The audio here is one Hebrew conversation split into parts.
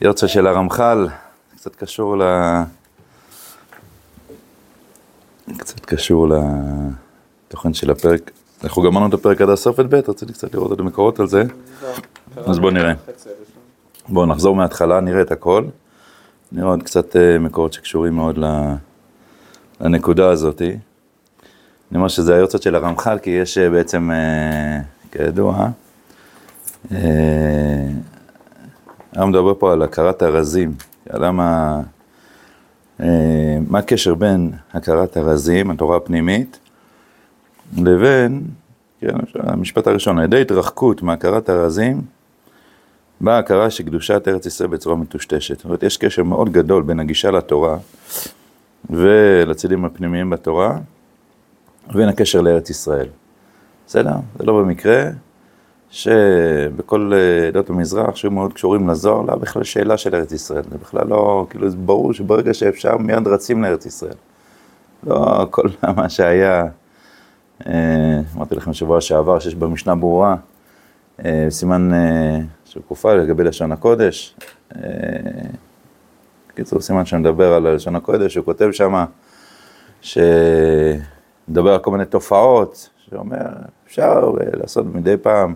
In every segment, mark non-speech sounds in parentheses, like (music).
יורצה של הרמח"ל, קצת קשור ל... קצת קשור לתוכן של הפרק. אנחנו גמרנו את הפרק עד הסוף את ב', רציתי קצת לראות את המקורות על זה, אז בואו נראה. בואו נחזור מההתחלה, נראה את הכל. נראה עוד קצת אה, מקורות שקשורים מאוד לנקודה הזאתי. אני אומר שזה היוצאות של הרמח"ל, כי יש אה, בעצם, אה, כידוע, אנחנו מדבר פה על הכרת הרזים, למה, מה הקשר בין הכרת הרזים, התורה הפנימית, לבין, כן, המשפט הראשון, על ידי התרחקות מהכרת הרזים, באה הכרה שקדושת ארץ ישראל בצורה מטושטשת. זאת אומרת, יש קשר מאוד גדול בין הגישה לתורה ולצדדים הפנימיים בתורה, ובין הקשר לארץ ישראל. בסדר? זה לא במקרה שבכל עדות המזרח שהיו מאוד קשורים לזוהר, לא בכלל שאלה של ארץ ישראל. זה בכלל לא, כאילו, זה ברור שברגע שאפשר מיד רצים לארץ ישראל. לא כל (laughs) מה שהיה, אה, אמרתי לכם שבוע שעבר שיש במשנה ברורה, אה, סימן אה, של קופה לגבי לשון הקודש. בקיצור, סימן שמדבר על לשון הקודש, הוא כותב שם, שמדבר על כל מיני תופעות, שאומר, אפשר לעשות מדי פעם,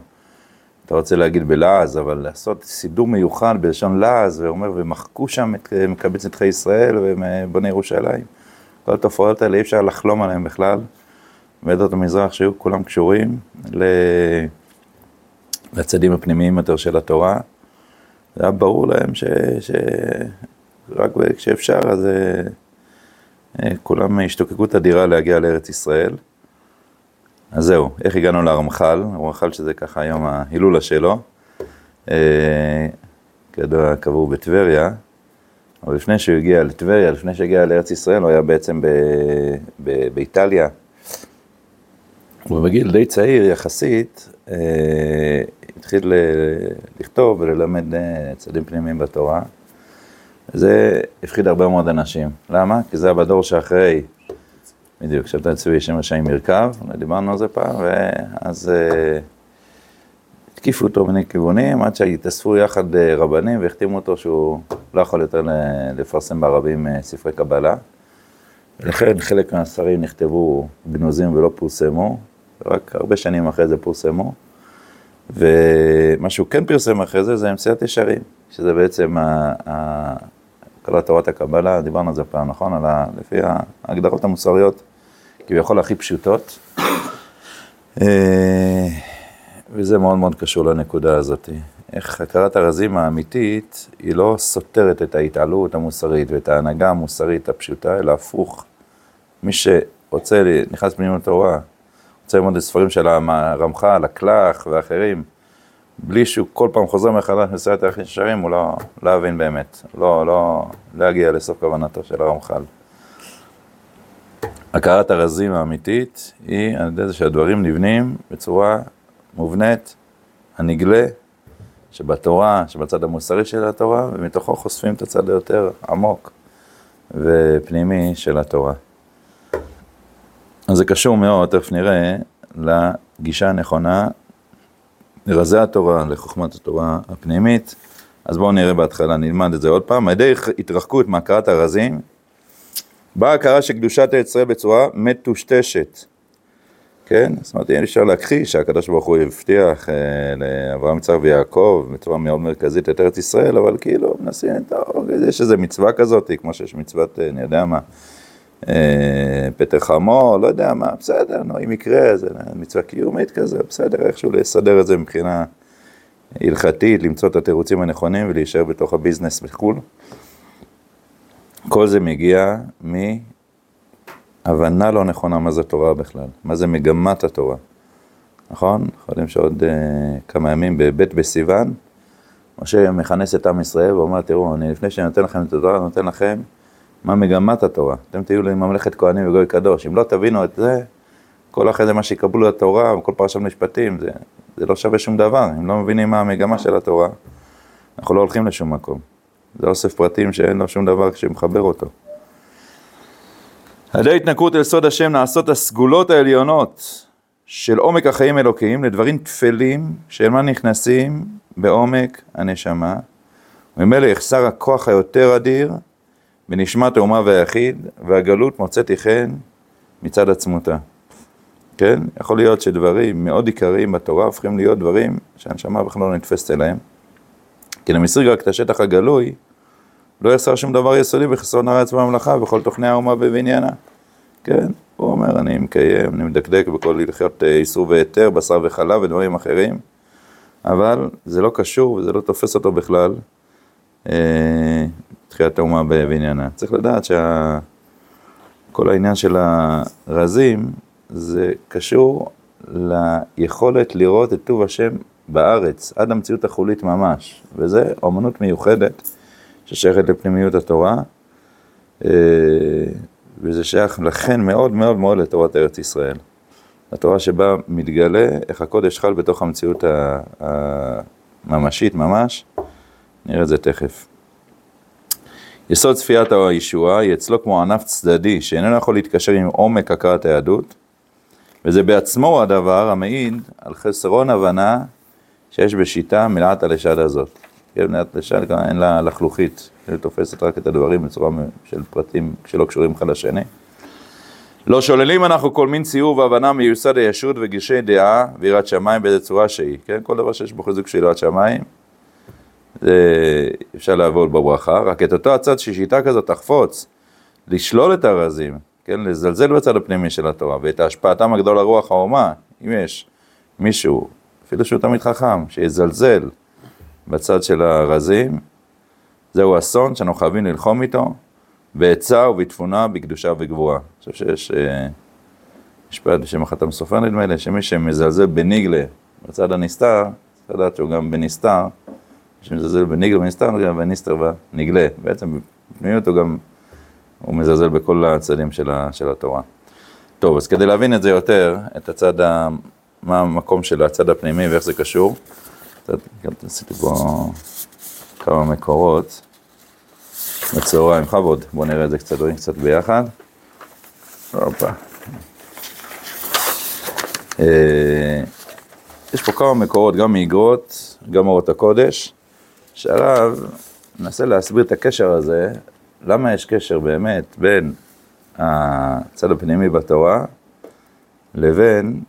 אתה רוצה להגיד בלעז, אבל לעשות סידור מיוחד בלשון לעז, ואומר, ומחקו שם את מקבץ נדחי ישראל ובוני ירושלים. כל התופעות האלה, אי אפשר לחלום עליהן בכלל. בעדות המזרח שהיו כולם קשורים לצדים הפנימיים יותר של התורה. זה היה ברור להם ש... שרק כשאפשר, אז אה, אה, כולם השתוקקות אדירה להגיע לארץ ישראל. אז זהו, איך הגענו לרמח"ל? הרמח"ל שזה ככה היום ההילולה שלו. אה, כידוע, קבור בטבריה. אבל לפני שהוא הגיע לטבריה, לפני שהגיע לארץ ישראל, הוא היה בעצם ב... ב... באיטליה. ובגיל די צעיר יחסית, אה, התחיל לכתוב וללמד אה, צדדים פנימיים בתורה. זה הפחיד הרבה מאוד אנשים. למה? כי זה היה בדור שאחרי, בדיוק, שבתא צבי שם רשעים מרכב, דיברנו על זה פעם, ואז אה, התקיפו אותו מיני כיוונים, עד שהתאספו יחד אה, רבנים והחתימו אותו שהוא לא יכול יותר לפרסם ברבים אה, ספרי קבלה. ולכן חלק מהספרים נכתבו בנוזים ולא פורסמו, רק הרבה שנים אחרי זה פורסמו. ומה שהוא כן פרסם אחרי זה, זה אמצעיית ישרים, שזה בעצם כל התורת הקבלה, דיברנו על זה פעם, נכון? על ה, לפי ההגדרות המוסריות, כביכול הכי פשוטות. אה, וזה מאוד מאוד קשור לנקודה הזאת. איך הכרת הרזים האמיתית, היא לא סותרת את ההתעלות המוסרית ואת ההנהגה המוסרית הפשוטה, אלא הפוך. מי שרוצה, נכנס פנימה לתורה, רוצה ללמוד את ספרים של הרמח"ל, הקלח ואחרים, בלי שהוא כל פעם חוזר מחדש מסייעת ערכים ישרים, הוא לא, לא יבין באמת, לא, לא, לא יגיע לסוף כוונתו של הרמח"ל. הכרת הרזים האמיתית היא על ידי זה שהדברים נבנים בצורה מובנית, הנגלה, שבתורה, שבצד המוסרי של התורה, ומתוכו חושפים את הצד היותר עמוק ופנימי של התורה. אז זה קשור מאוד, תכף נראה, לגישה הנכונה לרזי התורה, לחוכמת התורה הפנימית. אז בואו נראה בהתחלה, נלמד את זה עוד פעם. על ידי התרחקות מהכרת הרזים, באה הכרה של קדושת ישראל בצורה מטושטשת. כן? זאת אומרת, אי אפשר להכחיש שהקדוש ברוך הוא הבטיח אה, לאברהם, יצחק ויעקב בצורה מאוד מרכזית את ארץ ישראל, אבל כאילו מנסים, טוב, יש איזה מצווה כזאת, כמו שיש מצוות, אה, אני יודע מה, אה, פטר חמור, לא יודע מה, בסדר, נו, אם יקרה, זה מצווה קיומית כזה, בסדר, איכשהו לסדר את זה מבחינה הלכתית, למצוא את התירוצים הנכונים ולהישאר בתוך הביזנס בחו"ל. כל זה מגיע מהבנה לא נכונה מה זה תורה בכלל, מה זה מגמת התורה, נכון? אנחנו יודעים שעוד uh, כמה ימים בב' בסיוון, משה מכנס את עם ישראל ואומר, תראו, אני לפני שאני נותן לכם את התורה, אני נותן לכם מה מגמת התורה. אתם תהיו לי ממלכת כהנים וגוי קדוש. אם לא תבינו את זה, כל אחרי זה מה שיקבלו לתורה וכל פרשת משפטים, זה, זה לא שווה שום דבר. אם לא מבינים מה המגמה של התורה, אנחנו לא הולכים לשום מקום. זה אוסף פרטים שאין לו שום דבר שמחבר אותו. על ידי התנכרות אל סוד השם נעשות הסגולות העליונות של עומק החיים אלוקיים לדברים טפלים של מה נכנסים בעומק הנשמה ממילא יחסר הכוח היותר אדיר בנשמת האומה והיחיד, והגלות מוצאתי חן מצד עצמותה. כן? יכול להיות שדברים מאוד עיקריים בתורה הופכים להיות דברים שהנשמה בכלל לא נתפסת אליהם. כי למסריג רק את השטח הגלוי, לא יחסר שום דבר יסודי בחסרון הארץ והממלכה וכל תוכני האומה בבניינה. כן? הוא אומר, אני מקיים, אני מדקדק בכל הלכות אה, איסור והיתר, בשר וחלב ודברים אחרים, אבל זה לא קשור וזה לא תופס אותו בכלל, אה, תחיית האומה בבניינה. צריך לדעת שכל העניין של הרזים, זה קשור ליכולת לראות את טוב השם בארץ, עד המציאות החולית ממש, וזה אומנות מיוחדת ששייכת לפנימיות התורה, אה, וזה שייך לכן מאוד מאוד מאוד לתורת ארץ ישראל. התורה שבה מתגלה איך הקודש חל בתוך המציאות הממשית ממש, נראה את זה תכף. יסוד צפיית הישועה היא אצלו כמו ענף צדדי שאיננו יכול להתקשר עם עומק הכרת היהדות, וזה בעצמו הדבר המעיד על חסרון הבנה שיש בשיטה מלאת הלשד הזאת. כן, מלאת לשד, גם אין לה לחלוכית, היא תופסת רק את הדברים בצורה של פרטים שלא קשורים אחד לשני. לא שוללים אנחנו כל מין ציור והבנה מיוסד הישות וגישי דעה ויראת שמיים באיזה צורה שהיא, כן? כל דבר שיש בו חיזוק של יראת שמיים, זה אפשר לעבוד בברכה, רק את אותו הצד ששיטה כזאת תחפוץ, לשלול את הרזים, כן, לזלזל בצד הפנימי של התורה, ואת השפעתם הגדול לרוח האומה, אם יש מישהו, אפילו שהוא תמיד חכם, שיזלזל בצד של הרזים, זהו אסון שאנחנו חייבים ללחום איתו, בעצה ובתפונה, בקדושה וגבורה. אני חושב שיש אה, משפט בשם החתם סופר נדמה לי, שמי שמזלזל בניגלה בצד הנסתר, צריך לדעת שהוא גם בנסתר, מי שמזלזל בניגלה בנסתר, גם בנסתר בנגלה. בעצם בפנימיות הוא גם הוא מזלזל בכל הצדדים של, של התורה. טוב, אז כדי להבין את זה יותר, את הצד, ה, מה המקום של הצד הפנימי ואיך זה קשור, עשיתי פה כמה מקורות בצהריים, בכבוד, בואו נראה את זה קצת, רואים קצת ביחד. הופה. אה, יש פה כמה מקורות, גם מאגרות, גם אורות הקודש, שהרב מנסה להסביר את הקשר הזה למה יש קשר באמת בין הצד הפנימי בתורה לבין,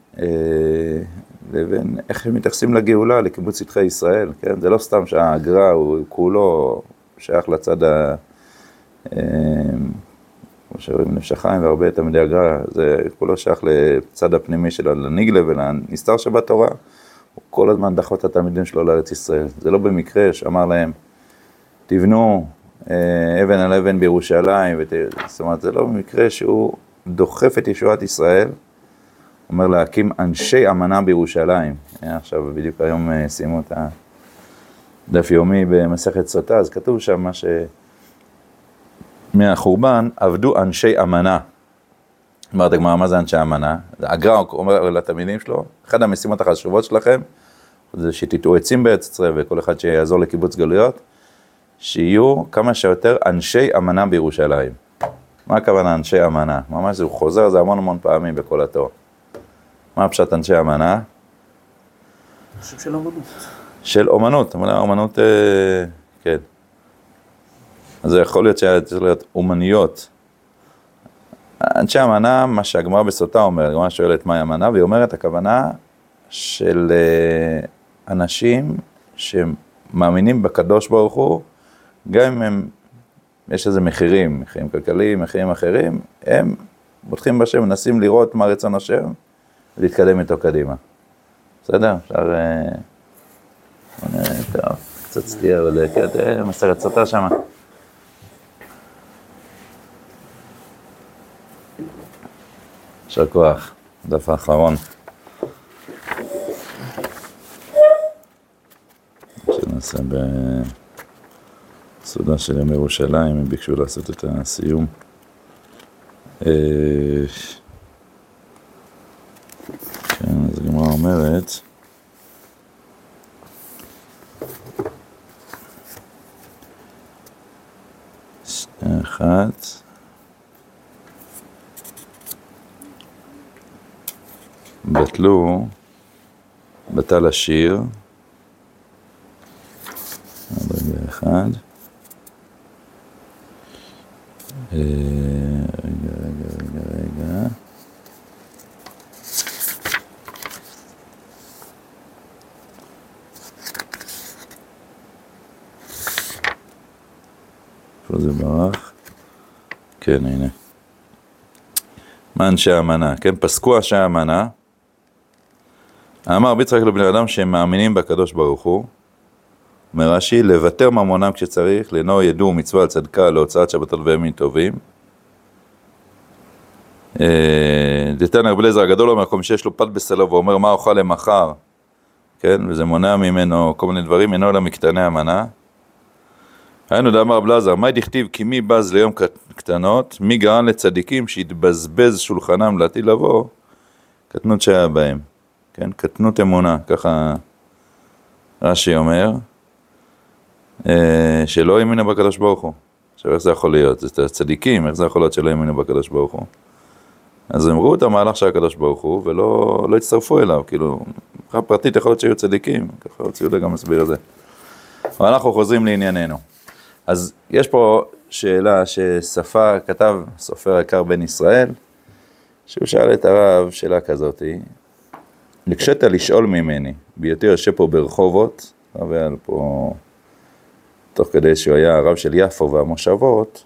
לבין איך הם מתייחסים לגאולה, לקיבוץ שטחי ישראל, כן? זה לא סתם שהגר"א הוא כולו שייך לצד ה... אה, כמו שאומרים נפש החיים והרבה תלמידי הגר"א, זה כולו שייך לצד הפנימי שלו, לניגלה ולנסתר שבתורה. הוא כל הזמן דחף את התלמידים שלו לארץ ישראל. זה לא במקרה שאמר להם, תבנו אה, אבן על אבן בירושלים, ות... זאת אומרת, זה לא במקרה שהוא דוחף את ישועת ישראל, אומר להקים אנשי אמנה בירושלים. אה, עכשיו, בדיוק היום אה, סיימו את הדף יומי במסכת סוטה, אז כתוב שם מה ש... מהחורבן עבדו אנשי אמנה. אומרת הגמרא, מה זה אנשי אמנה? הגר"א אומר לתלמידים שלו, אחת המשימות החשובות שלכם זה שתטעו עצים בארץ ישראל וכל אחד שיעזור לקיבוץ גלויות. שיהיו כמה שיותר אנשי אמנה בירושלים. מה הכוונה אנשי אמנה? ממש הוא חוזר על זה המון המון פעמים בכל התור. מה הפשט אנשי אמנה? חושב של אומנות. של אומנות, המילה אומנות, אה, כן. אז זה יכול להיות שהיה צריך להיות אומניות. אנשי אמנה, מה שהגמרא בסוטה אומרת, הגמרא שואלת מהי אמנה, והיא אומרת, הכוונה של אה, אנשים שמאמינים בקדוש ברוך הוא, גם אם הם, יש איזה מחירים, מחירים כלכליים, מחירים אחרים, הם בוטחים בשם, מנסים לראות מה רצון השם ולהתקדם איתו קדימה. בסדר? אפשר... אה, נראה, טוב, קצת סטייה, אבל תראה, מסרת שמה. יישר כוח, דף האחרון. שנעשה ב... סעודה של יום ירושלים, הם ביקשו לעשות את הסיום. כן, אז הגמרא אומרת, אחת, בטלו, בטל השיר, רגע אחד. אה, רגע, רגע, רגע, רגע. איפה זה ברח? כן, הנה. מה אנשי האמנה? כן, פסקו אנשי האמנה. אמר רבי יצחק לבני אדם שהם מאמינים בקדוש ברוך הוא. אומר רש"י, לוותר ממונם כשצריך, לנוע ידעו מצווה על צדקה להוצאת שבתות וימים טובים. אה, דתנא רבי אליעזר הגדול אומר, כל מי שיש לו פת בסלו ואומר מה אוכל למחר, כן, וזה מונע ממנו כל מיני דברים, אינו אלא מקטני המנה. היינו דאמר רב אלעזר, מה דכתיב כי מי בז ליום קטנות, מי גרם לצדיקים שהתבזבז שולחנם לעתיד לבוא, קטנות שהיה בהם, כן, קטנות אמונה, ככה רש"י אומר, אה, שלא האמינו בקדוש ברוך הוא. עכשיו איך זה יכול להיות? זה צדיקים, איך זה יכול להיות שלא האמינו בקדוש ברוך הוא? אז הם ראו את המהלך של הקדוש ברוך הוא ולא לא הצטרפו אליו, כאילו, מבחינה פרטית יכול להיות שהיו צדיקים, ככה יהודה גם מסביר את זה. אבל אנחנו חוזרים לענייננו. אז יש פה שאלה שספר, כתב סופר יקר בן ישראל, שהוא שאל את הרב שאלה כזאתי, הקשית לשאול ממני, בהיותי יושב פה ברחובות, הרב היה פה, תוך כדי שהוא היה הרב של יפו והמושבות,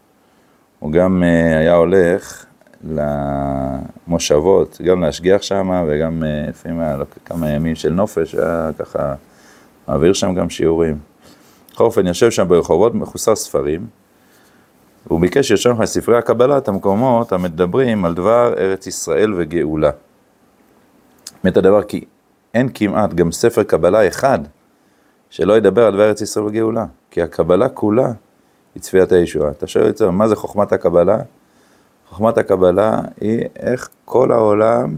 הוא גם uh, היה הולך למושבות, גם להשגיח שם, וגם uh, לפעמים היה לו כמה ימים של נופש, היה ככה מעביר שם גם שיעורים. בכל אופן, יושב שם ברחובות מחוסר ספרים, והוא ביקש לרשום לך ספרי הקבלה את המקומות המדברים על דבר ארץ ישראל וגאולה. באמת הדבר כי אין כמעט גם ספר קבלה אחד שלא ידבר על דבר ארץ ישראל וגאולה, כי הקבלה כולה היא צפיית הישועה. אתה שואל את זה, מה זה חוכמת הקבלה? חוכמת הקבלה היא איך כל העולם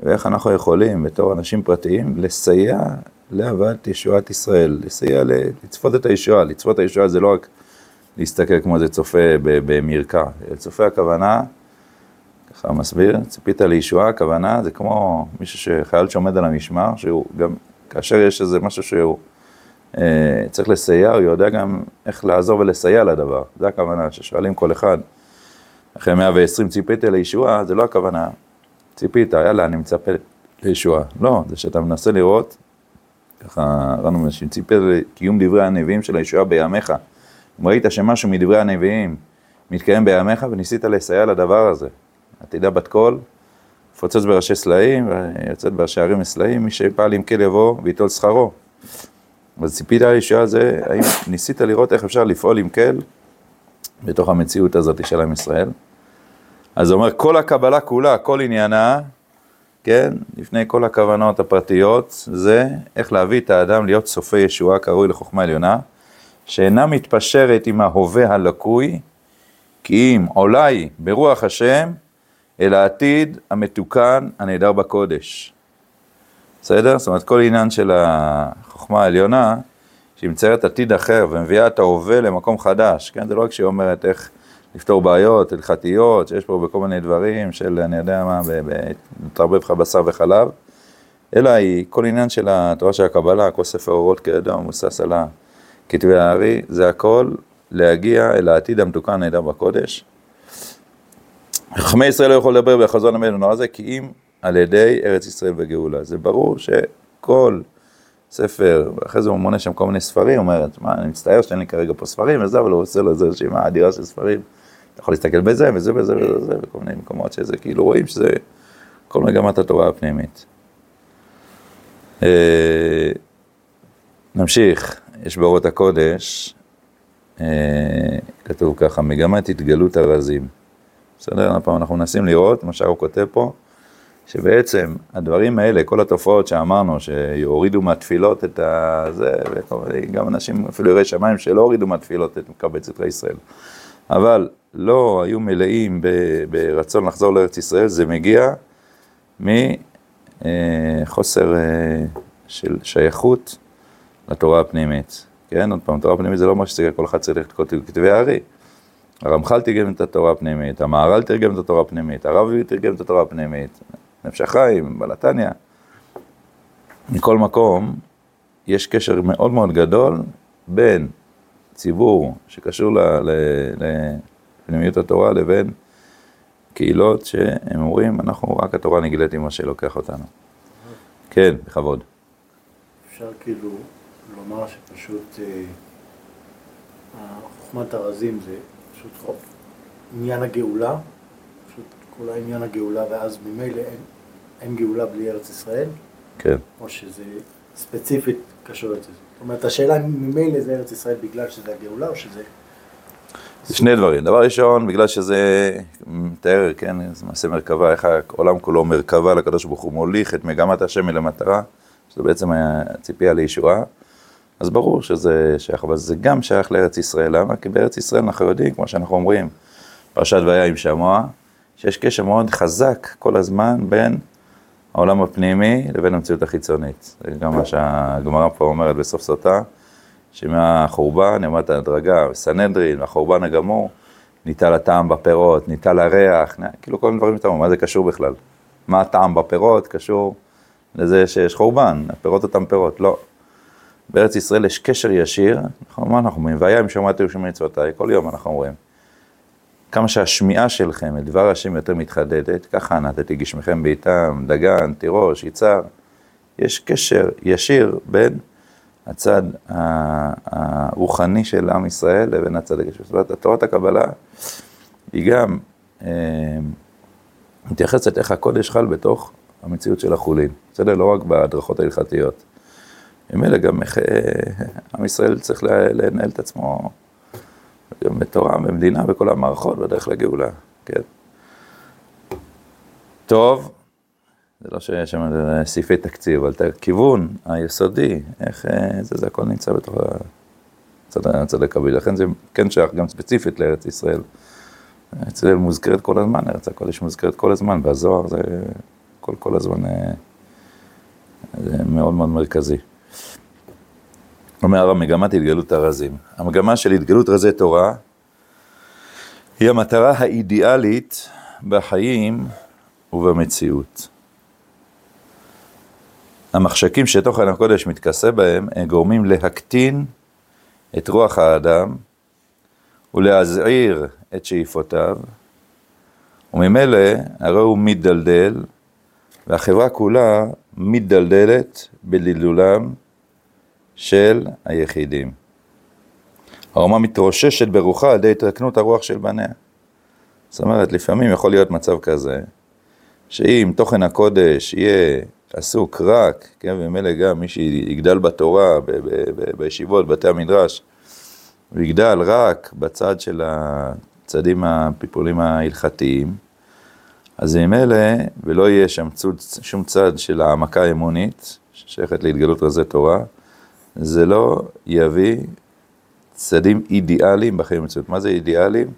ואיך אנחנו יכולים בתור אנשים פרטיים לסייע להבאת ישועת ישראל, לסייע לצפות את הישועה, לצפות את הישועה זה לא רק להסתכל כמו איזה צופה במרקע, צופה הכוונה, ככה מסביר, ציפית לישועה, הכוונה זה כמו מישהו שחייל שעומד על המשמר, שהוא גם, כאשר יש איזה משהו שהוא אה, צריך לסייע, הוא יודע גם איך לעזור ולסייע לדבר, זה הכוונה, ששואלים כל אחד, אחרי 120 ציפית לישועה, זה לא הכוונה, ציפית, יאללה, אני מצפה לישועה, לא, זה שאתה מנסה לראות ככה ראינו שציפה לקיום דברי הנביאים של הישועה בימיך. אם ראית שמשהו מדברי הנביאים מתקיים בימיך וניסית לסייע לדבר הזה. עתידה בת קול, פוצץ בראשי סלעים, בראשי ערים מסלעים, מי שפעל עם כל יבוא ויטול שכרו. אז ציפית לישועה זה, האם ניסית לראות איך אפשר לפעול עם כל בתוך המציאות הזאת של עם ישראל. אז זה אומר, כל הקבלה כולה, כל עניינה, כן, לפני כל הכוונות הפרטיות, זה איך להביא את האדם להיות סופי ישועה קרוי לחוכמה עליונה, שאינה מתפשרת עם ההווה הלקוי, כי אם עולה היא ברוח השם, אל העתיד המתוקן הנהדר בקודש. בסדר? זאת אומרת, כל עניין של החוכמה העליונה, שהיא מציירת עתיד אחר ומביאה את ההווה למקום חדש, כן? זה לא רק שהיא אומרת איך לפתור בעיות הלכתיות, שיש פה בכל מיני דברים של, אני יודע מה, מתערבב לך בשר וחלב, אלא היא כל עניין של התורה של הקבלה, כל ספר אורות כאדום, מבוסס על כתבי הארי, זה הכל להגיע אל העתיד המתוקן נהדר בקודש. חכמי ישראל לא יכולו לדבר בחזון המדינה הזה, כי אם על ידי ארץ ישראל וגאולה. זה ברור שכל ספר, ואחרי זה הוא מונה שם כל מיני ספרים, אומרת, מה, אני מצטער שאין לי כרגע פה ספרים וזה, אבל הוא עושה לו איזה רשימה אדירה של ספרים. יכול להסתכל בזה וזה וזה וזה, וכל מיני מקומות שזה, כאילו רואים שזה כל מגמת התורה הפנימית. אה, נמשיך, יש באורות הקודש, אה, כתוב ככה, מגמת התגלות הרזים. בסדר? הפעם אנחנו מנסים לראות, מה שהוא כותב פה, שבעצם הדברים האלה, כל התופעות שאמרנו, שיורידו מהתפילות את ה... זה, וגם אנשים, אפילו יראי שמיים, שלא הורידו מהתפילות את מקבץ יתרי ישראל. אבל לא היו מלאים ברצון לחזור לארץ ישראל, זה מגיע מחוסר אה, של שייכות לתורה הפנימית. כן, עוד פעם, תורה פנימית זה לא אומר שכל אחד צריך כתבי הארי. הרמח"ל תרגם את התורה הפנימית, המהר"ל תרגם את התורה הפנימית, הרב תרגם את התורה הפנימית, נפש החיים, בלתניא. מכל מקום, יש קשר מאוד מאוד גדול בין ציבור שקשור לפנימיות התורה לבין קהילות שהם אומרים, אנחנו רק התורה נגלית עם מה שלוקח אותנו. כן, בכבוד. אפשר כאילו לומר שפשוט אה, חוכמת הרזים זה פשוט עניין הגאולה, פשוט כל העניין הגאולה ואז ממילא אין, אין גאולה בלי ארץ ישראל? כן. או שזה ספציפית קשור לזה? זאת אומרת, השאלה ממילא זה ארץ ישראל בגלל שזה הגאולה או שזה... זה שני דברים. דבר ראשון, בגלל שזה מתאר, כן, זה מעשה מרכבה, איך העולם כולו מרכבה לקדוש ברוך הוא מוליך את מגמת השם אל המטרה, שזה בעצם הציפייה לישועה. אז ברור שזה שייך, אבל זה גם שייך לארץ ישראל. למה? כי בארץ ישראל אנחנו יודעים, כמו שאנחנו אומרים, פרשת והיה עם שמוע, שיש קשר מאוד חזק כל הזמן בין העולם הפנימי לבין המציאות החיצונית. זה גם מה שהגמרא פה אומרת בסוף סוטה, שמהחורבן, אמרת הדרגה, סנהדרין, מהחורבן הגמור, ניטל הטעם בפירות, ניטל הריח, כאילו כל מיני דברים שאתה אומר, מה זה קשור בכלל? מה הטעם בפירות קשור לזה שיש חורבן, הפירות אותם פירות, לא. בארץ ישראל יש קשר ישיר, נכון, מה אנחנו אומרים? והיה אם שמעתי ושמעי מצוותיי, כל יום אנחנו אומרים. כמה שהשמיעה שלכם את דבר השם יותר מתחדדת, ככה נתתי גשמכם בעיטם, דגן, תירוש, יצהר. יש קשר ישיר בין הצד הרוחני של עם ישראל לבין הצד הגשמי. זאת אומרת, תורת הקבלה היא גם אה, מתייחסת איך הקודש חל בתוך המציאות של החולין. בסדר? לא רק בהדרכות ההלכתיות. ממילא גם איך אה, עם ישראל צריך לנהל את עצמו גם בתורה, במדינה, בכל המערכות, בדרך לגאולה, כן. טוב, זה לא שיש שם סעיפי תקציב, אבל את הכיוון היסודי, איך אה, זה, זה הכל נמצא בתוך הצד, הצד הקביל. לכן זה כן שייך גם ספציפית לארץ ישראל. ארץ ישראל מוזכרת כל הזמן, ארץ הקודש מוזכרת כל הזמן, והזוהר זה כל, כל הזמן אה, זה מאוד מאוד מרכזי. אומר המגמת התגלות הרזים. המגמה של התגלות רזי תורה היא המטרה האידיאלית בחיים ובמציאות. המחשקים שתוכן הקודש מתכסה בהם, הם גורמים להקטין את רוח האדם ולהזעיר את שאיפותיו, וממילא הרי הוא מתדלדל, והחברה כולה מתדלדלת בדלדולם של היחידים. האומה מתרוששת ברוחה על ידי התרקנות הרוח של בניה. זאת אומרת, לפעמים יכול להיות מצב כזה, שאם תוכן הקודש יהיה עסוק רק, כן, וממילא גם מי שיגדל בתורה, ב- ב- ב- בישיבות, בתי המדרש, ויגדל רק בצד של הצדים הפיפולים ההלכתיים, אז ממילא, ולא יהיה שם צוד, שום צד של העמקה אמונית, ששייכת להתגלות רזי תורה, זה לא יביא צדדים אידיאליים בחיים המציאות. מה זה אידיאליים?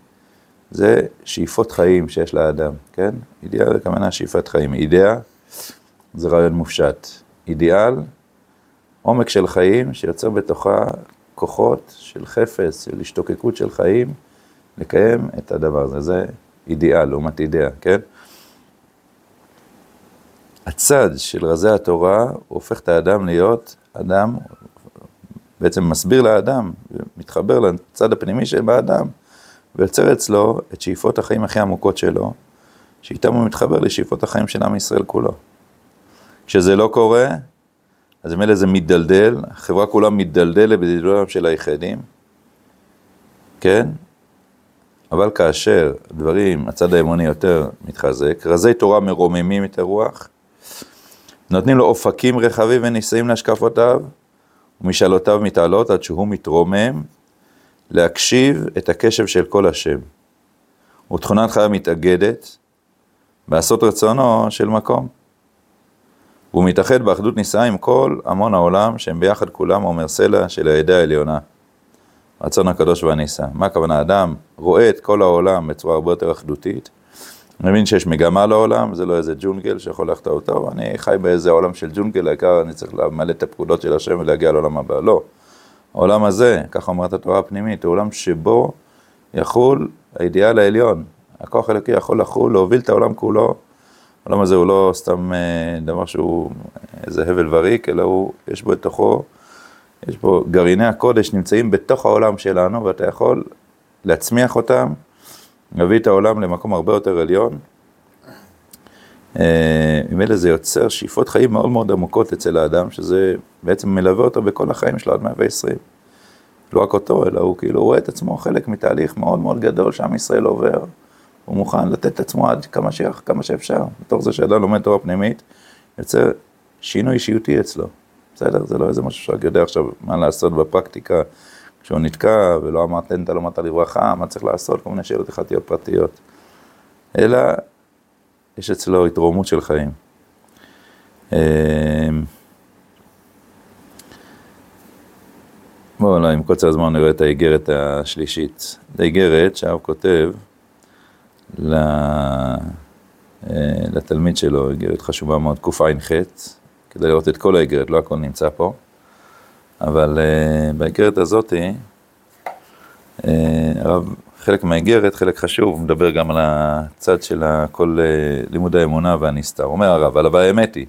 זה שאיפות חיים שיש לאדם, כן? אידיאל, כמובן שאיפת חיים. אידאה זה רעיון מופשט. אידיאל, עומק של חיים שיוצר בתוכה כוחות של חפץ, של השתוקקות של חיים, לקיים את הדבר הזה. זה אידיאל, לעומת אידאה, כן? הצד של רזי התורה, הופך את האדם להיות אדם, בעצם מסביר לאדם, מתחבר לצד הפנימי של האדם, ויוצר אצלו את שאיפות החיים הכי עמוקות שלו, שאיתם הוא מתחבר לשאיפות החיים של עם ישראל כולו. כשזה לא קורה, אז ממילא זה מתדלדל, החברה כולה מתדלדלת בדלדולם של היחידים, כן? אבל כאשר דברים, הצד האמוני יותר מתחזק, רזי תורה מרוממים את הרוח, נותנים לו אופקים רחבים ונישאים להשקפותיו, ומשאלותיו מתעלות עד שהוא מתרומם להקשיב את הקשב של כל השם. ותכונת חייו מתאגדת בעשות רצונו של מקום. והוא מתאחד באחדות נישאה עם כל המון העולם, שהם ביחד כולם אומר סלע של העדה העליונה. רצון הקדוש והנישא. מה הכוונה? אדם רואה את כל העולם בצורה הרבה יותר אחדותית, מבין שיש מגמה לעולם, זה לא איזה ג'ונגל שיכול ללכת אותו, אני חי באיזה עולם של ג'ונגל, העיקר אני צריך למלא את הפקודות של השם ולהגיע לעולם הבא. לא. העולם הזה, ככה אומרת התורה הפנימית, הוא עולם שבו יחול האידיאל העליון. הכוח האלוקי יכול לחול, להוביל את העולם כולו. העולם הזה הוא לא סתם אה, דבר שהוא איזה הבל וריק, אלא הוא, יש בו את תוכו יש פה גרעיני הקודש נמצאים בתוך העולם שלנו, ואתה יכול להצמיח אותם, להביא את העולם למקום הרבה יותר עליון. ממילא זה יוצר שאיפות חיים מאוד מאוד עמוקות אצל האדם, שזה בעצם מלווה אותו בכל החיים שלו עד 120. לא רק אותו, אלא הוא כאילו רואה את עצמו חלק מתהליך מאוד מאוד גדול שעם ישראל עובר. הוא מוכן לתת את עצמו עד כמה, ש... כמה שאפשר. בתוך זה שאדם לומד תורה פנימית, יוצר שינוי אישיותי אצלו. בסדר? זה לא איזה משהו שרק יודע עכשיו מה לעשות בפרקטיקה כשהוא נתקע ולא אמרת תן אתה לא אמרת לברכה, מה צריך לעשות, כל מיני שאלות הלכתיות פרטיות. אלא יש אצלו התרוממות של חיים. אמ, בואו, עם קוצר הזמן נראה את האיגרת השלישית. זו איגרת שהרב כותב לתלמיד שלו, איגרת חשובה מאוד, קע"ח, כדי לראות את כל האיגרת, לא הכל נמצא פה, אבל uh, באיגרת הזאת, uh, הרב, חלק מהאיגרת, חלק חשוב, מדבר גם על הצד של כל uh, לימוד האמונה והנסתר. אומר הרב, אבל האמת היא,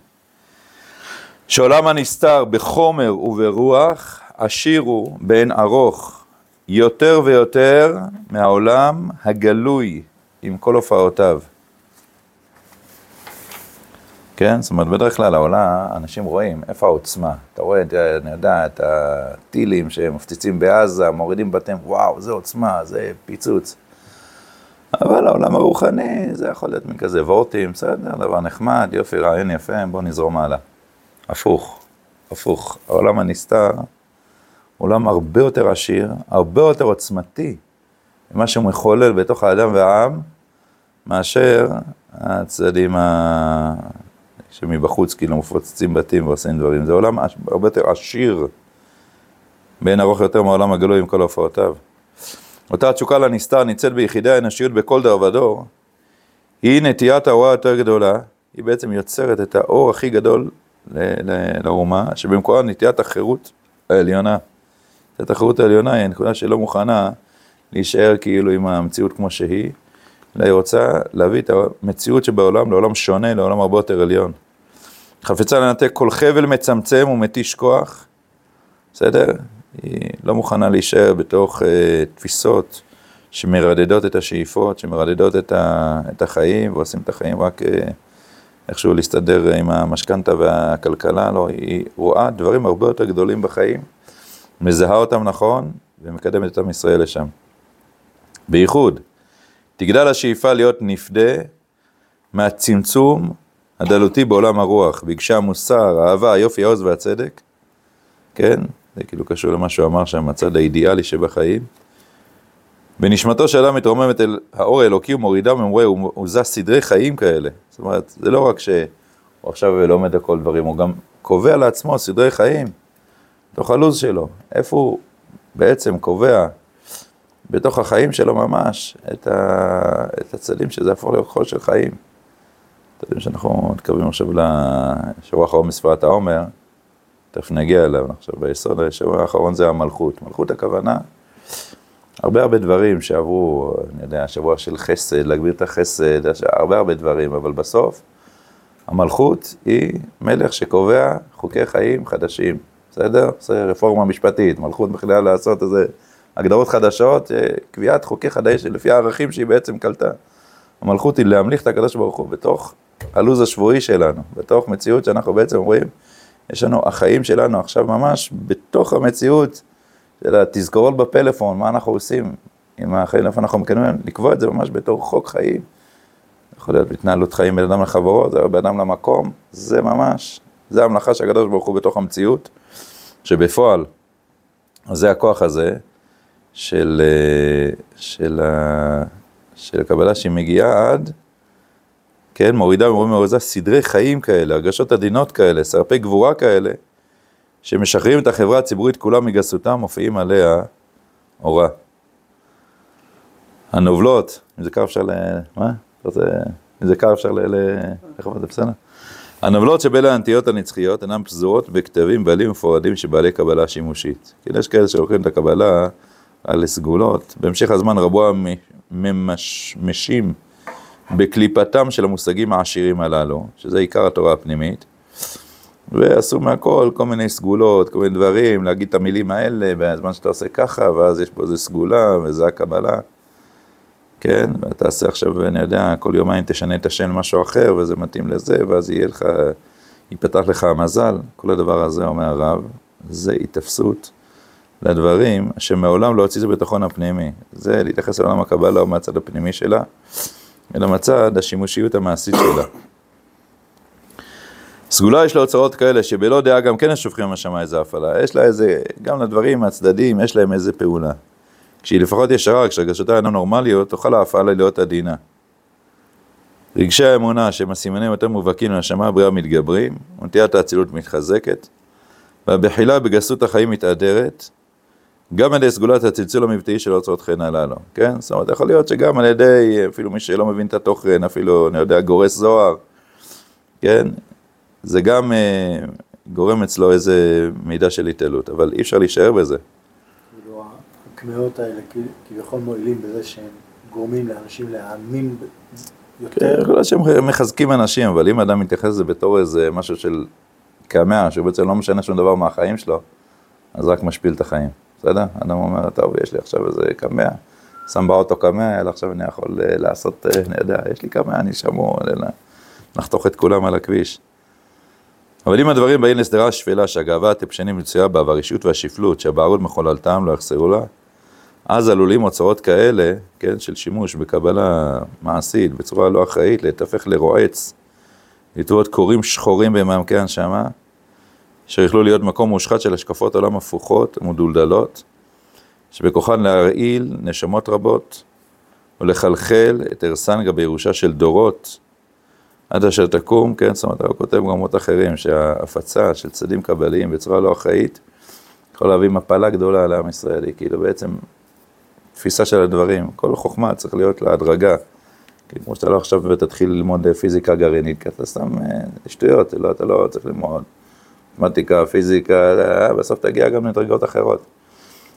שעולם הנסתר בחומר וברוח, עשיר הוא באין ארוך יותר ויותר מהעולם הגלוי עם כל הופעותיו. כן? זאת אומרת, בדרך כלל העולה, אנשים רואים איפה העוצמה. אתה רואה, אני יודע, את הטילים שמפציצים בעזה, מורידים בתים, וואו, זה עוצמה, זה פיצוץ. אבל העולם הרוחני, זה יכול להיות מין כזה וורטים, בסדר, דבר נחמד, יופי, רעיון יפה, בוא נזרום הלאה. הפוך, הפוך. העולם הנסתר, עולם הרבה יותר עשיר, הרבה יותר עוצמתי, ממה שהוא מחולל בתוך האדם והעם, מאשר הצדדים ה... שמבחוץ כאילו מפוצצים בתים ועושים דברים. זה עולם הרבה יותר עשיר, בין ארוך יותר מהעולם הגלוי עם כל הופעותיו. אותה התשוקה לנסתר ניצל ביחידי האנושיות בכל דר ודור, היא נטיית ההוראה יותר גדולה, היא בעצם יוצרת את האור הכי גדול לאומה, שבמקורה נטיית החירות העליונה. נטיית החירות העליונה היא הנקודה שלא מוכנה להישאר כאילו עם המציאות כמו שהיא, אלא היא רוצה להביא את המציאות שבעולם לעולם שונה, לעולם הרבה יותר עליון. חפצה לנתק כל חבל מצמצם ומתיש כוח, בסדר? היא לא מוכנה להישאר בתוך uh, תפיסות שמרדדות את השאיפות, שמרדדות את, ה, את החיים ועושים את החיים רק uh, איכשהו להסתדר עם המשכנתה והכלכלה, לא, היא רואה דברים הרבה יותר גדולים בחיים, מזהה אותם נכון ומקדמת את עם ישראל לשם. בייחוד, תגדל השאיפה להיות נפדה מהצמצום הדלותי בעולם הרוח, ביקשה המוסר, האהבה, היופי, העוז והצדק, כן? זה כאילו קשור למה שהוא אמר שם, הצד האידיאלי שבחיים. בנשמתו של אדם מתרוממת אל האור האלוקי ומורידה ממורה, הוא, זז סדרי חיים כאלה. זאת אומרת, זה לא רק שהוא עכשיו לומד הכל דברים, הוא גם קובע לעצמו סדרי חיים, בתוך הלו"ז שלו. איפה הוא בעצם קובע בתוך החיים שלו ממש את, ה, את הצדים שזה יהפוך להיות חול של חיים. אתם יודעים שאנחנו מתקרבים עכשיו לשבוע האחרון בספרת העומר, תכף נגיע אליו, עכשיו ביסוד השבוע האחרון זה המלכות. מלכות הכוונה, הרבה הרבה דברים שעברו, אני יודע, שבוע של חסד, להגביר את החסד, הרבה הרבה דברים, אבל בסוף המלכות היא מלך שקובע חוקי חיים חדשים, בסדר? זה רפורמה משפטית, מלכות בכלל לעשות איזה הגדרות חדשות, אה, קביעת חוקי חדש לפי הערכים שהיא בעצם קלטה. המלכות היא להמליך את הקדוש ברוך הוא בתוך הלו"ז השבועי שלנו, בתוך מציאות שאנחנו בעצם אומרים, יש לנו, החיים שלנו עכשיו ממש בתוך המציאות של התזכורות בפלאפון, מה אנחנו עושים עם החיים, איפה אנחנו מקדמים, לקבוע את זה ממש בתור חוק חיים. יכול להיות התנהלות חיים בין אדם לחברו, זה בין אדם למקום, זה ממש, זה המלאכה של הקדוש ברוך הוא בתוך המציאות, שבפועל, זה הכוח הזה של, אה, של, של הקבלה שהיא מגיעה עד כן, מורידה ומורידה ומורידה סדרי חיים כאלה, הרגשות עדינות כאלה, סרפי גבורה כאלה, שמשחררים את החברה הציבורית כולה מגסותם, מופיעים עליה אורה. הנובלות, אם זה קר אפשר ל... מה? אם זה קר אפשר ל... איך אמרת, בסדר? הנובלות שבין האנטיות הנצחיות אינן פזורות בכתבים בעלים מפורדים שבעלי קבלה שימושית. כן, יש כאלה שלוקחים את הקבלה על סגולות, בהמשך הזמן רבו הממשים בקליפתם של המושגים העשירים הללו, שזה עיקר התורה הפנימית, ועשו מהכל כל מיני סגולות, כל מיני דברים, להגיד את המילים האלה, בזמן שאתה עושה ככה, ואז יש פה איזה סגולה, וזה הקבלה. כן, ואתה עושה עכשיו, אני יודע, כל יומיים תשנה את השם למשהו אחר, וזה מתאים לזה, ואז יהיה לך, ייפתח לך המזל. כל הדבר הזה, אומר הרב, זה התאפסות לדברים שמעולם לא הוציא את הביטחון הפנימי. זה להתייחס לעולם הקבלה או מהצד הפנימי שלה, אלא מהצד השימושיות המעשית שלה. סגולה יש לה אוצרות כאלה שבלא דעה גם כן השופכים מהשמיים איזה הפעלה. יש לה איזה, גם לדברים הצדדים יש להם איזה פעולה. כשהיא לפחות ישרה, כשהרגשותיה אינה נורמליות, תוכל ההפעלה להיות עדינה. רגשי האמונה שהם הסימנים יותר מובהקים לנשמה הבריאה מתגברים, ונטיית האצילות מתחזקת, והבחילה בגסות החיים מתהדרת, גם על ידי סגולת הצלצול המבטאי של האוצרות חן הללו, כן? זאת אומרת, יכול להיות שגם על ידי, אפילו מי שלא מבין את התוכן, אפילו, אני יודע, גורס זוהר, כן? זה גם uh, גורם אצלו איזה מידה של התעלות, אבל אי אפשר להישאר בזה. כאילו, הקמעות האלה כביכול מועילים בזה שהם גורמים לאנשים להאמין יותר. כן, יכול להיות שהם מחזקים אנשים, אבל אם אדם מתייחס לזה בתור איזה משהו של קמע, שהוא בעצם לא משנה שום דבר מהחיים שלו, אז רק משפיל את החיים, בסדר? אדם אומר, טוב, יש לי עכשיו איזה קמע, שם באוטו קמע, אלא עכשיו אני יכול אה, לעשות, אה, אני יודע, יש לי קמע, אני שמור, נחתוך את כולם על הכביש. אבל אם הדברים באים לסדרה שפלה שהגאווה הטיפשנים מצויה בה והרשעות והשפלות שהבערות מחוללתם לא יחסרו לה, אז עלולים אוצרות כאלה, כן, של שימוש בקבלה מעשית בצורה לא אחראית, להתהפך לרועץ, לתבואות קורים שחורים במעמקי הנשמה, אשר יכלו להיות מקום מושחת של השקפות עולם הפוכות ומדולדלות, שבכוחן להרעיל נשמות רבות ולחלחל את הרסן גבי ירושה של דורות עד אשר תקום, כן, זאת אומרת, הוא כותב במקומות אחרים, שההפצה של צדדים קבליים בצורה לא אחראית, יכול להביא מפלה גדולה לעם ישראלי, כאילו בעצם תפיסה של הדברים, כל חוכמה צריך להיות להדרגה. כמו שאתה לא עכשיו ותתחיל ללמוד פיזיקה גרעינית, כי אתה סתם אה, שטויות, לא, אתה לא צריך ללמוד מתמטיקה, פיזיקה, אה, בסוף תגיע גם לדרגות אחרות.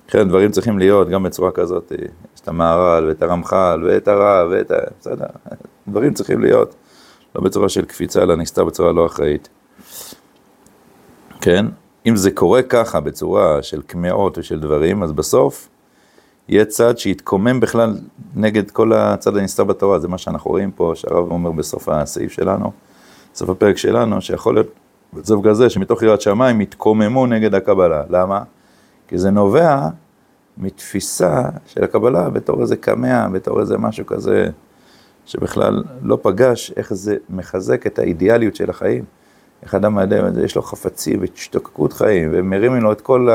לכן דברים צריכים להיות גם בצורה כזאת, יש את המהר"ל ואת הרמח"ל ואת הרב ואת ה... בסדר, (laughs) דברים צריכים להיות. לא בצורה של קפיצה, אלא נסתר בצורה לא אחראית. כן? אם זה קורה ככה, בצורה של קמעות ושל דברים, אז בסוף יהיה צד שיתקומם בכלל נגד כל הצד הנסתר בתורה. זה מה שאנחנו רואים פה, שהרב אומר בסוף הסעיף שלנו, בסוף הפרק שלנו, שיכול להיות בצו כזה שמתוך יראת שמיים יתקוממו נגד הקבלה. למה? כי זה נובע מתפיסה של הקבלה בתור איזה קמע, בתור איזה משהו כזה. שבכלל לא פגש איך זה מחזק את האידיאליות של החיים. איך אדם האדם הזה, יש לו חפצים והשתוקקות חיים, ומרימים לו את כל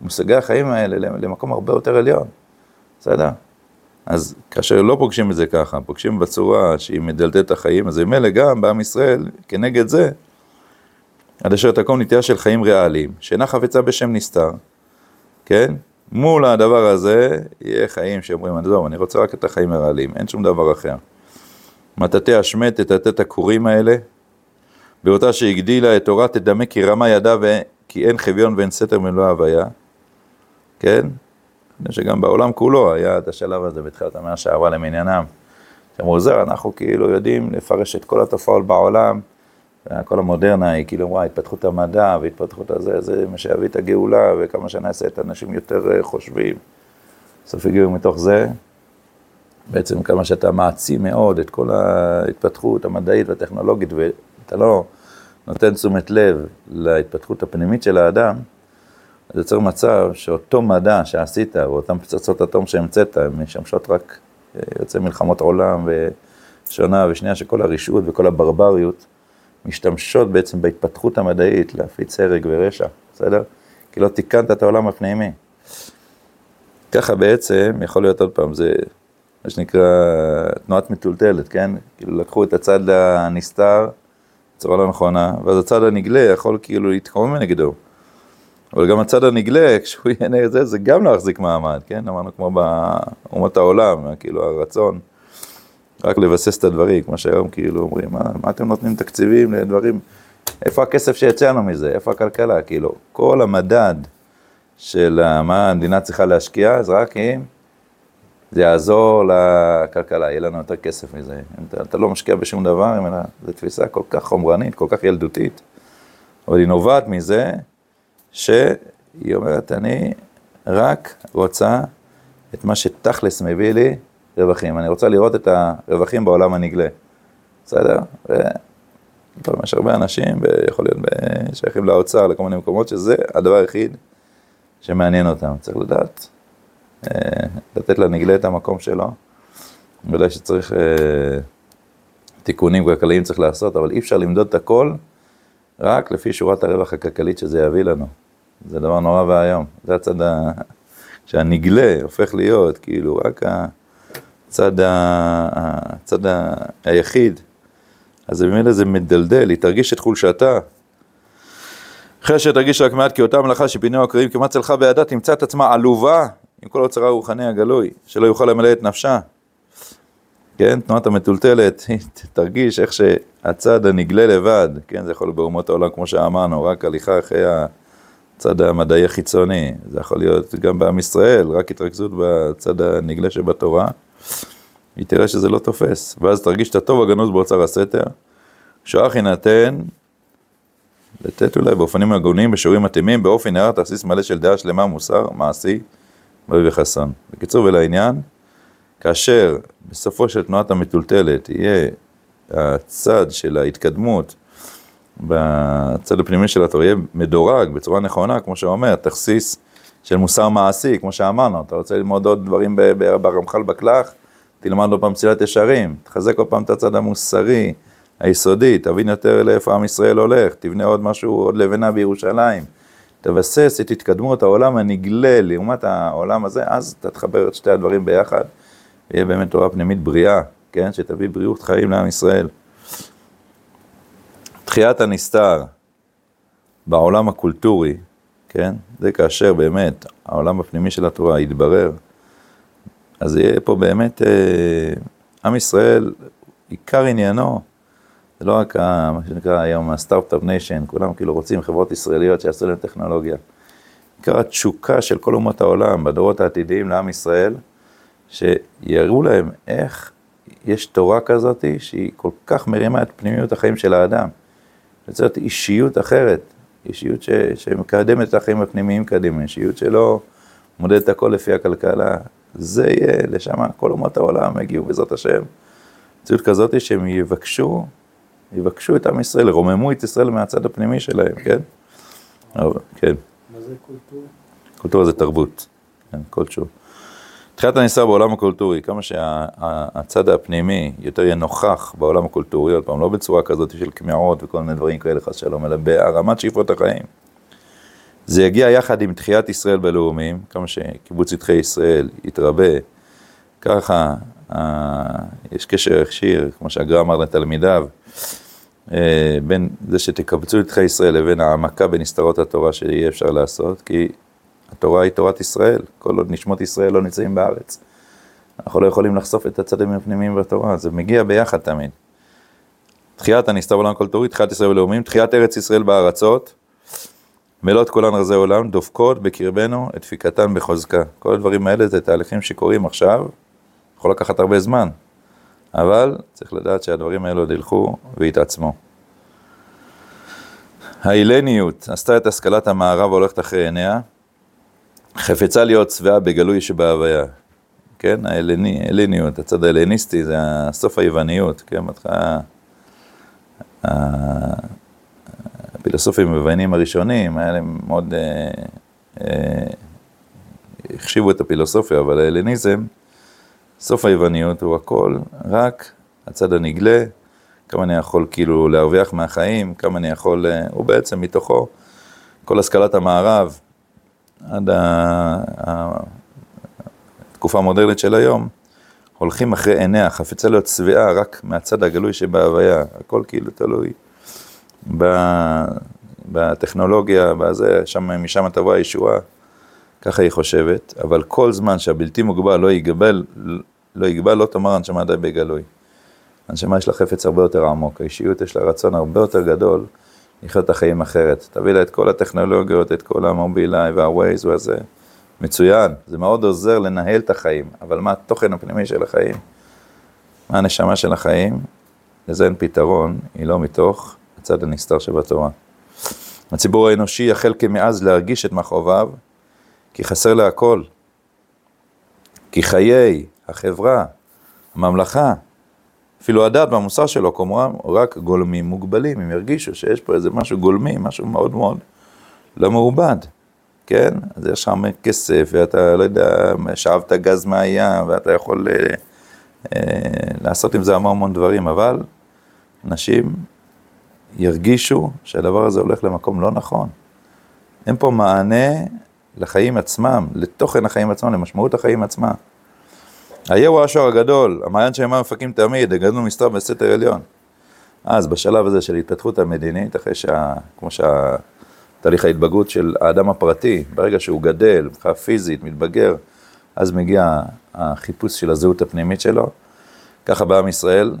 מושגי החיים האלה למקום הרבה יותר עליון. בסדר? אז כאשר לא פוגשים את זה ככה, פוגשים בצורה שהיא מדלתת את החיים, אז ממילא גם בעם ישראל, כנגד זה, עד אשר תקום נטייה של חיים ריאליים, שאינה חפצה בשם נסתר, כן? מול הדבר הזה, יהיה חיים שאומרים, עזוב, אני רוצה רק את החיים הריאליים, אין שום דבר אחר. מטאטא השמט, תטאטא את הכורים האלה. באותה שהגדילה את תורה תדמה כי רמה ידה כי אין חביון ואין סתר מלוא הוויה. כן? אני חושב שגם בעולם כולו היה את השלב הזה בתחילת המאה שעברה למניינם. שאמרו, זהו, אנחנו כאילו יודעים לפרש את כל התופעות בעולם, כל המודרנה היא כאילו, וואי, התפתחות המדע והתפתחות הזה, זה מה שיביא את הגאולה, וכמה שנעשה את האנשים יותר אה, חושבים. בסוף הגיעו מתוך זה, בעצם כמה שאתה מעצים מאוד את כל ההתפתחות המדעית והטכנולוגית, ואתה לא נותן תשומת לב להתפתחות הפנימית של האדם, אז יוצר מצב שאותו מדע שעשית, ואותן פצצות אטום שהמצאת, הן משמשות רק אה, יוצא מלחמות עולם ושונה ושנייה, שכל הרשעות וכל הברבריות משתמשות בעצם בהתפתחות המדעית להפיץ הרג ורשע, בסדר? כי לא תיקנת את העולם הפנימי. ככה בעצם, יכול להיות עוד פעם, זה מה שנקרא תנועת מטולטלת, כן? כאילו לקחו את הצד הנסתר בצורה לא נכונה, ואז הצד הנגלה יכול כאילו להתקומם נגדו. אבל גם הצד הנגלה, כשהוא יהיה נגד זה, זה גם לא יחזיק מעמד, כן? אמרנו כמו באומות העולם, כאילו הרצון רק לבסס את הדברים, כמו שהיום כאילו אומרים, מה, מה אתם נותנים תקציבים לדברים, איפה הכסף שיצא לנו מזה, איפה הכלכלה, כאילו, כל המדד של מה המדינה צריכה להשקיע, זה רק אם זה יעזור לכלכלה, יהיה לנו יותר כסף מזה. אם אתה, אתה לא משקיע בשום דבר, זו תפיסה כל כך חומרנית, כל כך ילדותית. אבל היא נובעת מזה שהיא אומרת, אני רק רוצה את מה שתכלס מביא לי רווחים. אני רוצה לראות את הרווחים בעולם הנגלה. בסדר? ו... יש הרבה אנשים, ויכול להיות שייכים לאוצר, לכל מיני מקומות, שזה הדבר היחיד שמעניין אותם. צריך לדעת, אה, לתת לנגלה את המקום שלו. ודאי שצריך אה, תיקונים כלכליים צריך לעשות, אבל אי אפשר למדוד את הכל רק לפי שורת הרווח הכלכלית שזה יביא לנו. זה דבר נורא ואיום. זה הצד ה... שהנגלה הופך להיות, כאילו, רק הצד, ה... הצד ה... היחיד. אז במילא זה מדלדל, היא תרגיש את חולשתה. אחרי שתרגיש רק מעט כי אותה מלאכה שפינהו הקראים כמעט צלחה בידה, תמצא את עצמה עלובה עם כל אוצרה הרוחני הגלוי, שלא יוכל למלא את נפשה. כן, תנועת המטולטלת, תרגיש איך שהצד הנגלה לבד, כן, זה יכול להיות באומות העולם כמו שאמרנו, רק הליכה אחרי הצד המדעי החיצוני, זה יכול להיות גם בעם ישראל, רק התרכזות בצד הנגלה שבתורה, היא תראה שזה לא תופס, ואז תרגיש את הטוב הגנוז באוצר הסתר, שואך יינתן, לתת אולי באופנים הגוניים, בשיעורים מתאימים, באופן הערת תרסיס מלא של דעה שלמה, מוסר, מעשי, בריא וחסון. בקיצור ולעניין, כאשר בסופו של תנועת המטולטלת יהיה הצד של ההתקדמות בצד הפנימי של התורה, יהיה מדורג בצורה נכונה, כמו שאומר, תכסיס של מוסר מעשי, כמו שאמרנו, אתה רוצה ללמוד עוד דברים ברמח"ל בקלח, תלמד עוד פעם פסילת ישרים, תחזק עוד פעם את הצד המוסרי, היסודי, תבין יותר לאיפה עם ישראל הולך, תבנה עוד משהו, עוד לבנה בירושלים, תבסס את התקדמות העולם הנגלה לעומת העולם הזה, אז אתה תחבר את שתי הדברים ביחד. יהיה באמת תורה פנימית בריאה, כן? שתביא בריאות חיים לעם ישראל. תחיית הנסתר בעולם הקולטורי, כן? זה כאשר באמת העולם הפנימי של התורה יתברר, אז יהיה פה באמת, אה, עם ישראל, עיקר עניינו, זה לא רק מה שנקרא היום ה start-up nation, כולם כאילו רוצים חברות ישראליות שיעשו להם טכנולוגיה. עיקר התשוקה של כל אומות העולם בדורות העתידיים לעם ישראל, שיראו להם איך יש תורה כזאת שהיא כל כך מרימה את פנימיות החיים של האדם. יוצרת אישיות אחרת, אישיות ש, שמקדמת את החיים הפנימיים קדימה, אישיות שלא מודדת הכל לפי הכלכלה. זה יהיה, לשם כל אומות העולם יגיעו בעזרת השם. מציאות כזאת שהם יבקשו, יבקשו את עם ישראל, ירוממו את ישראל מהצד הפנימי שלהם, כן? כן. מה זה קולטורה? קולטורה זה תרבות, כן, כלשהו. תחילת הניסה בעולם הקולטורי, כמה שהצד הפנימי יותר יהיה נוכח בעולם הקולטורי, עוד פעם, לא בצורה כזאת של כמיהות וכל מיני דברים כאלה, חס שלום, אלא בהרמת שאיפות החיים. זה יגיע יחד עם תחיית ישראל בלאומים, כמה שקיבוץ שטחי ישראל יתרבה, ככה אה, יש קשר ישיר, כמו שהגר"א אמר לתלמידיו, אה, בין זה שתקבצו את ישראל לבין העמקה בנסתרות התורה שיהיה אפשר לעשות, כי התורה היא תורת ישראל, כל עוד נשמות ישראל לא נמצאים בארץ. אנחנו לא יכולים לחשוף את הצדדים הפנימיים בתורה, זה מגיע ביחד תמיד. תחיית הנסתר בעולם כל תורי, תחיית ישראל בלאומים, תחיית ארץ ישראל בארצות, מלאת כולן רזי עולם, דופקות בקרבנו את דפיקתן בחוזקה. כל הדברים האלה זה תהליכים שקורים עכשיו, יכול לקחת הרבה זמן, אבל צריך לדעת שהדברים האלו עוד ילכו ויתעצמו. ההילניות עשתה את השכלת המערב והולכת אחרי עיניה, חפצה להיות שבעה בגלוי שבהוויה, כן, ההלני, ההלניות, הצד ההלניסטי זה הסוף היווניות, כן, מתחילה, הפילוסופים היוונים הראשונים, היה להם מאוד, אה, אה, החשיבו את הפילוסופיה, אבל ההלניזם, סוף היווניות הוא הכל, רק הצד הנגלה, כמה אני יכול כאילו להרוויח מהחיים, כמה אני יכול, אה, הוא בעצם מתוכו, כל השכלת המערב, עד התקופה המודרנית של היום, הולכים אחרי עיניה, חפצה להיות שבעה רק מהצד הגלוי שבהוויה, הכל כאילו תלוי בטכנולוגיה, בזה, שם, משם תבוא הישועה, ככה היא חושבת, אבל כל זמן שהבלתי מוגבל לא יגבל, לא יגבל, לא תאמר הנשמה די בגלוי. הנשמה יש לה חפץ הרבה יותר עמוק, האישיות יש לה רצון הרבה יותר גדול. לחיות את החיים אחרת. תביא לה את כל הטכנולוגיות, את כל המובילאיי והווייז והזה. מצוין, זה מאוד עוזר לנהל את החיים, אבל מה התוכן הפנימי של החיים? מה הנשמה של החיים? לזה אין פתרון, היא לא מתוך הצד הנסתר שבתורה. הציבור האנושי יחל כמאז להרגיש את מכאוביו, כי חסר להכל. כי חיי החברה, הממלכה, אפילו הדת והמוסר שלו, כמובן, רק גולמים מוגבלים, הם ירגישו שיש פה איזה משהו גולמי, משהו מאוד מאוד לא מעובד, כן? אז יש שם כסף, ואתה, לא יודע, שאבת גז מהים, ואתה יכול אה, אה, לעשות עם זה המון המון דברים, אבל אנשים ירגישו שהדבר הזה הולך למקום לא נכון. אין פה מענה לחיים עצמם, לתוכן החיים עצמם, למשמעות החיים עצמם. היהו השור הגדול, המעיין שמה מפקים תמיד, הגדלנו מסתר בסתר עליון. אז בשלב הזה של התפתחות המדינית, אחרי שה... כמו שהתהליך ההתבגרות של האדם הפרטי, ברגע שהוא גדל, מבחינה פיזית, מתבגר, אז מגיע החיפוש של הזהות הפנימית שלו. ככה בעם ישראל,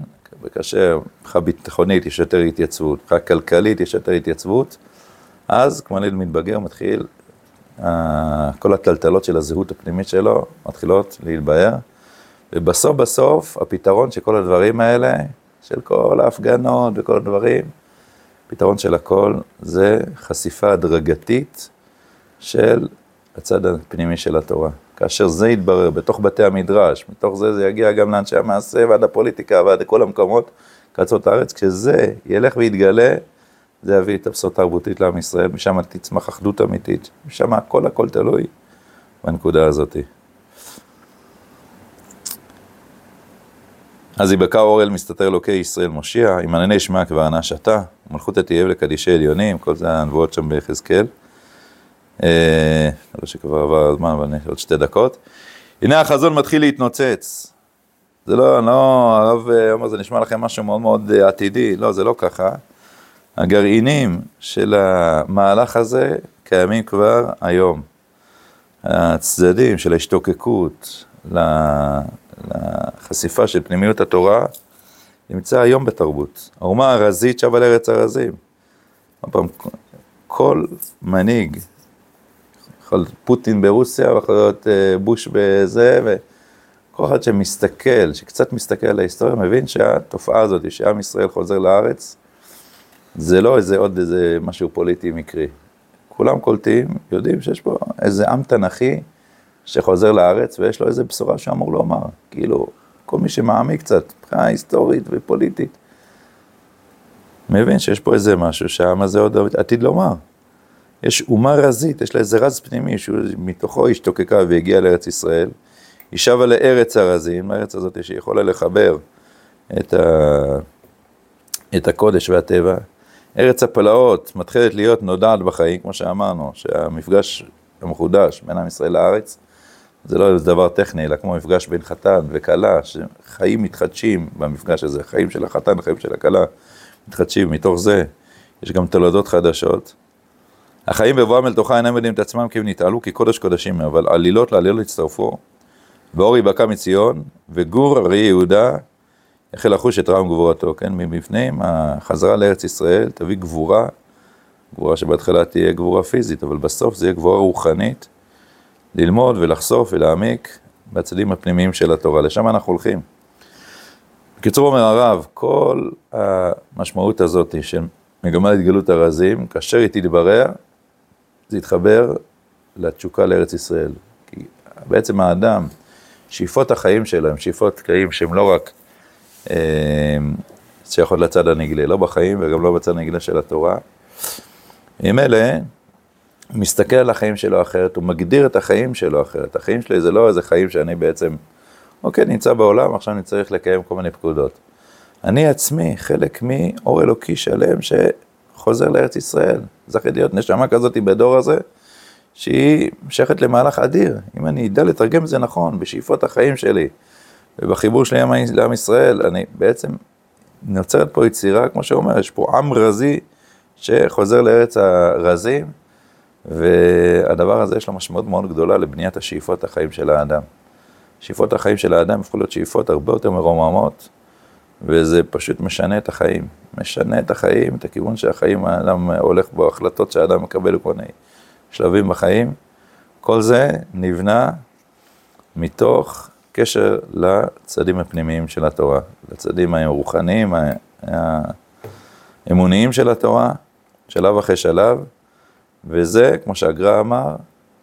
וכאשר מבחינה ביטחונית יש יותר התייצבות, מבחינה כלכלית יש יותר התייצבות, אז כמו ילד מתבגר מתחיל, כל הטלטלות של הזהות הפנימית שלו מתחילות להתבהר. ובסוף בסוף, הפתרון של כל הדברים האלה, של כל ההפגנות וכל הדברים, הפתרון של הכל זה חשיפה הדרגתית של הצד הפנימי של התורה. כאשר זה יתברר בתוך בתי המדרש, מתוך זה זה יגיע גם לאנשי המעשה ועד הפוליטיקה ועד כל המקומות, קצות הארץ, כשזה ילך ויתגלה, זה יביא את הבשורה תרבותית לעם ישראל, משם תצמח אחדות אמיתית, משם הכל הכל תלוי בנקודה הזאתי. אז יבקע אור אל מסתתר אלוקי ישראל מושיע, אם ענני שמע כבר ענה שתה, ומלכות תהיה לקדישי עליונים, כל זה הנבואות שם ביחזקאל. אה, לא שכבר עבר הזמן, אבל עוד שתי דקות. הנה החזון מתחיל להתנוצץ. זה לא, לא, הרב אומר, זה נשמע לכם משהו מאוד מאוד אה, עתידי, לא, זה לא ככה. הגרעינים של המהלך הזה קיימים כבר היום. הצדדים של ההשתוקקות לחשיפה של פנימיות התורה, נמצא היום בתרבות. האומה הרזית שבה לארץ הרזים. כל מנהיג, יכול להיות פוטין ברוסיה, ויכול להיות אה, בוש בזה, וכל אחד שמסתכל, שקצת מסתכל על ההיסטוריה, מבין שהתופעה הזאת, שעם ישראל חוזר לארץ, זה לא איזה עוד איזה משהו פוליטי מקרי. כולם קולטים, יודעים שיש פה איזה עם תנכי שחוזר לארץ ויש לו איזה בשורה שאמור לומר. כאילו, כל מי שמעמיק קצת, מבחינה היסטורית ופוליטית, מבין שיש פה איזה משהו שהעם הזה עוד עתיד לומר. יש אומה רזית, יש לה איזה רז פנימי שמתוכו השתוקקה והגיעה לארץ ישראל. היא שבה לארץ הרזים, הארץ הזאת שיכולה לחבר את, ה... את הקודש והטבע. ארץ הפלאות מתחילת להיות נודעת בחיים, כמו שאמרנו, שהמפגש המחודש בין עם ישראל לארץ, זה לא דבר טכני, אלא כמו מפגש בין חתן וכלה, שחיים מתחדשים במפגש הזה, חיים של החתן, חיים של הכלה, מתחדשים, מתוך זה יש גם תולדות חדשות. החיים בבואם אל תוכה אינם יודעים את עצמם כי הם נתעלו כקודש קודשים, אבל עלילות לעלילות הצטרפו, ואור יבקע מציון, וגור ארי יהודה החל לחוש את רעם גבורתו, כן, מבפנים, החזרה לארץ ישראל תביא גבורה, גבורה שבהתחלה תהיה גבורה פיזית, אבל בסוף זה יהיה גבורה רוחנית, ללמוד ולחשוף ולהעמיק בצדדים הפנימיים של התורה, לשם אנחנו הולכים. בקיצור אומר הרב, כל המשמעות הזאת של מגמת התגלות הרזים, כאשר היא תתברר, זה יתחבר לתשוקה לארץ ישראל. כי בעצם האדם, שאיפות החיים שלו הם שאיפות קיים שהם לא רק אה, שייכות לצד הנגלה, לא בחיים וגם לא בצד הנגלה של התורה. עם אלה, הוא מסתכל על החיים שלו אחרת, הוא מגדיר את החיים שלו אחרת. החיים שלי זה לא איזה חיים שאני בעצם, אוקיי, נמצא בעולם, עכשיו אני צריך לקיים כל מיני פקודות. אני עצמי חלק מאור אלוקי שלם שחוזר לארץ ישראל. זכיתי להיות נשמה כזאת בדור הזה, שהיא שייכת למהלך אדיר. אם אני אדע לתרגם את זה נכון, בשאיפות החיים שלי, ובחיבור שלי לעם ישראל, אני בעצם, נוצרת פה יצירה, כמו שאומר, יש פה עם רזי שחוזר לארץ הרזים, והדבר הזה יש לו משמעות מאוד גדולה לבניית השאיפות החיים של האדם. שאיפות החיים של האדם הפכו להיות שאיפות הרבה יותר מרוממות, וזה פשוט משנה את החיים. משנה את החיים, את הכיוון שהחיים, האדם הולך בו, החלטות שהאדם מקבל כל מיני שלבים בחיים. כל זה נבנה מתוך קשר לצדים הפנימיים של התורה, לצדים הרוחניים, האמוניים של התורה, שלב אחרי שלב. וזה, כמו שהגר"א אמר,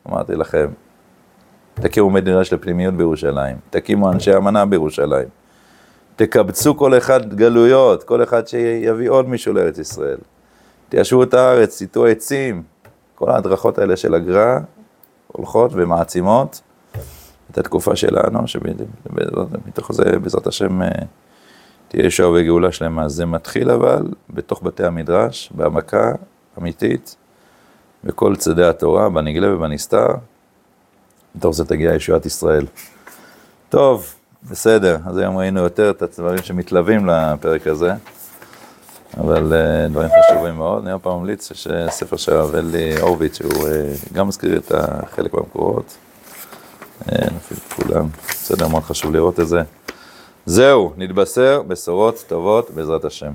אמרתי לכם, תקימו מדינה של פנימיות בירושלים, תקימו אנשי אמנה בירושלים, תקבצו כל אחד גלויות, כל אחד שיביא עוד מישהו לארץ ישראל, תיישבו את הארץ, תיטו עצים, כל ההדרכות האלה של הגר"א הולכות ומעצימות את התקופה שלנו, שמתוך זה בעזרת השם אה, תהיה ישועה וגאולה שלמה. זה מתחיל אבל בתוך בתי המדרש, בהעמקה אמיתית, בכל צדי התורה, בנגלה ובנסתר. מתוך זה תגיע ישועת ישראל. טוב, בסדר, אז היום ראינו יותר את הדברים שמתלווים לפרק הזה, אבל uh, דברים חשובים מאוד. אני עוד פעם ממליץ, יש ספר של הרב אלי הורוביץ, שהוא uh, גם מזכיר את החלק במקורות. נפעיל את כולם, בסדר, מאוד חשוב לראות את זה. זהו, נתבשר בשורות טובות בעזרת השם.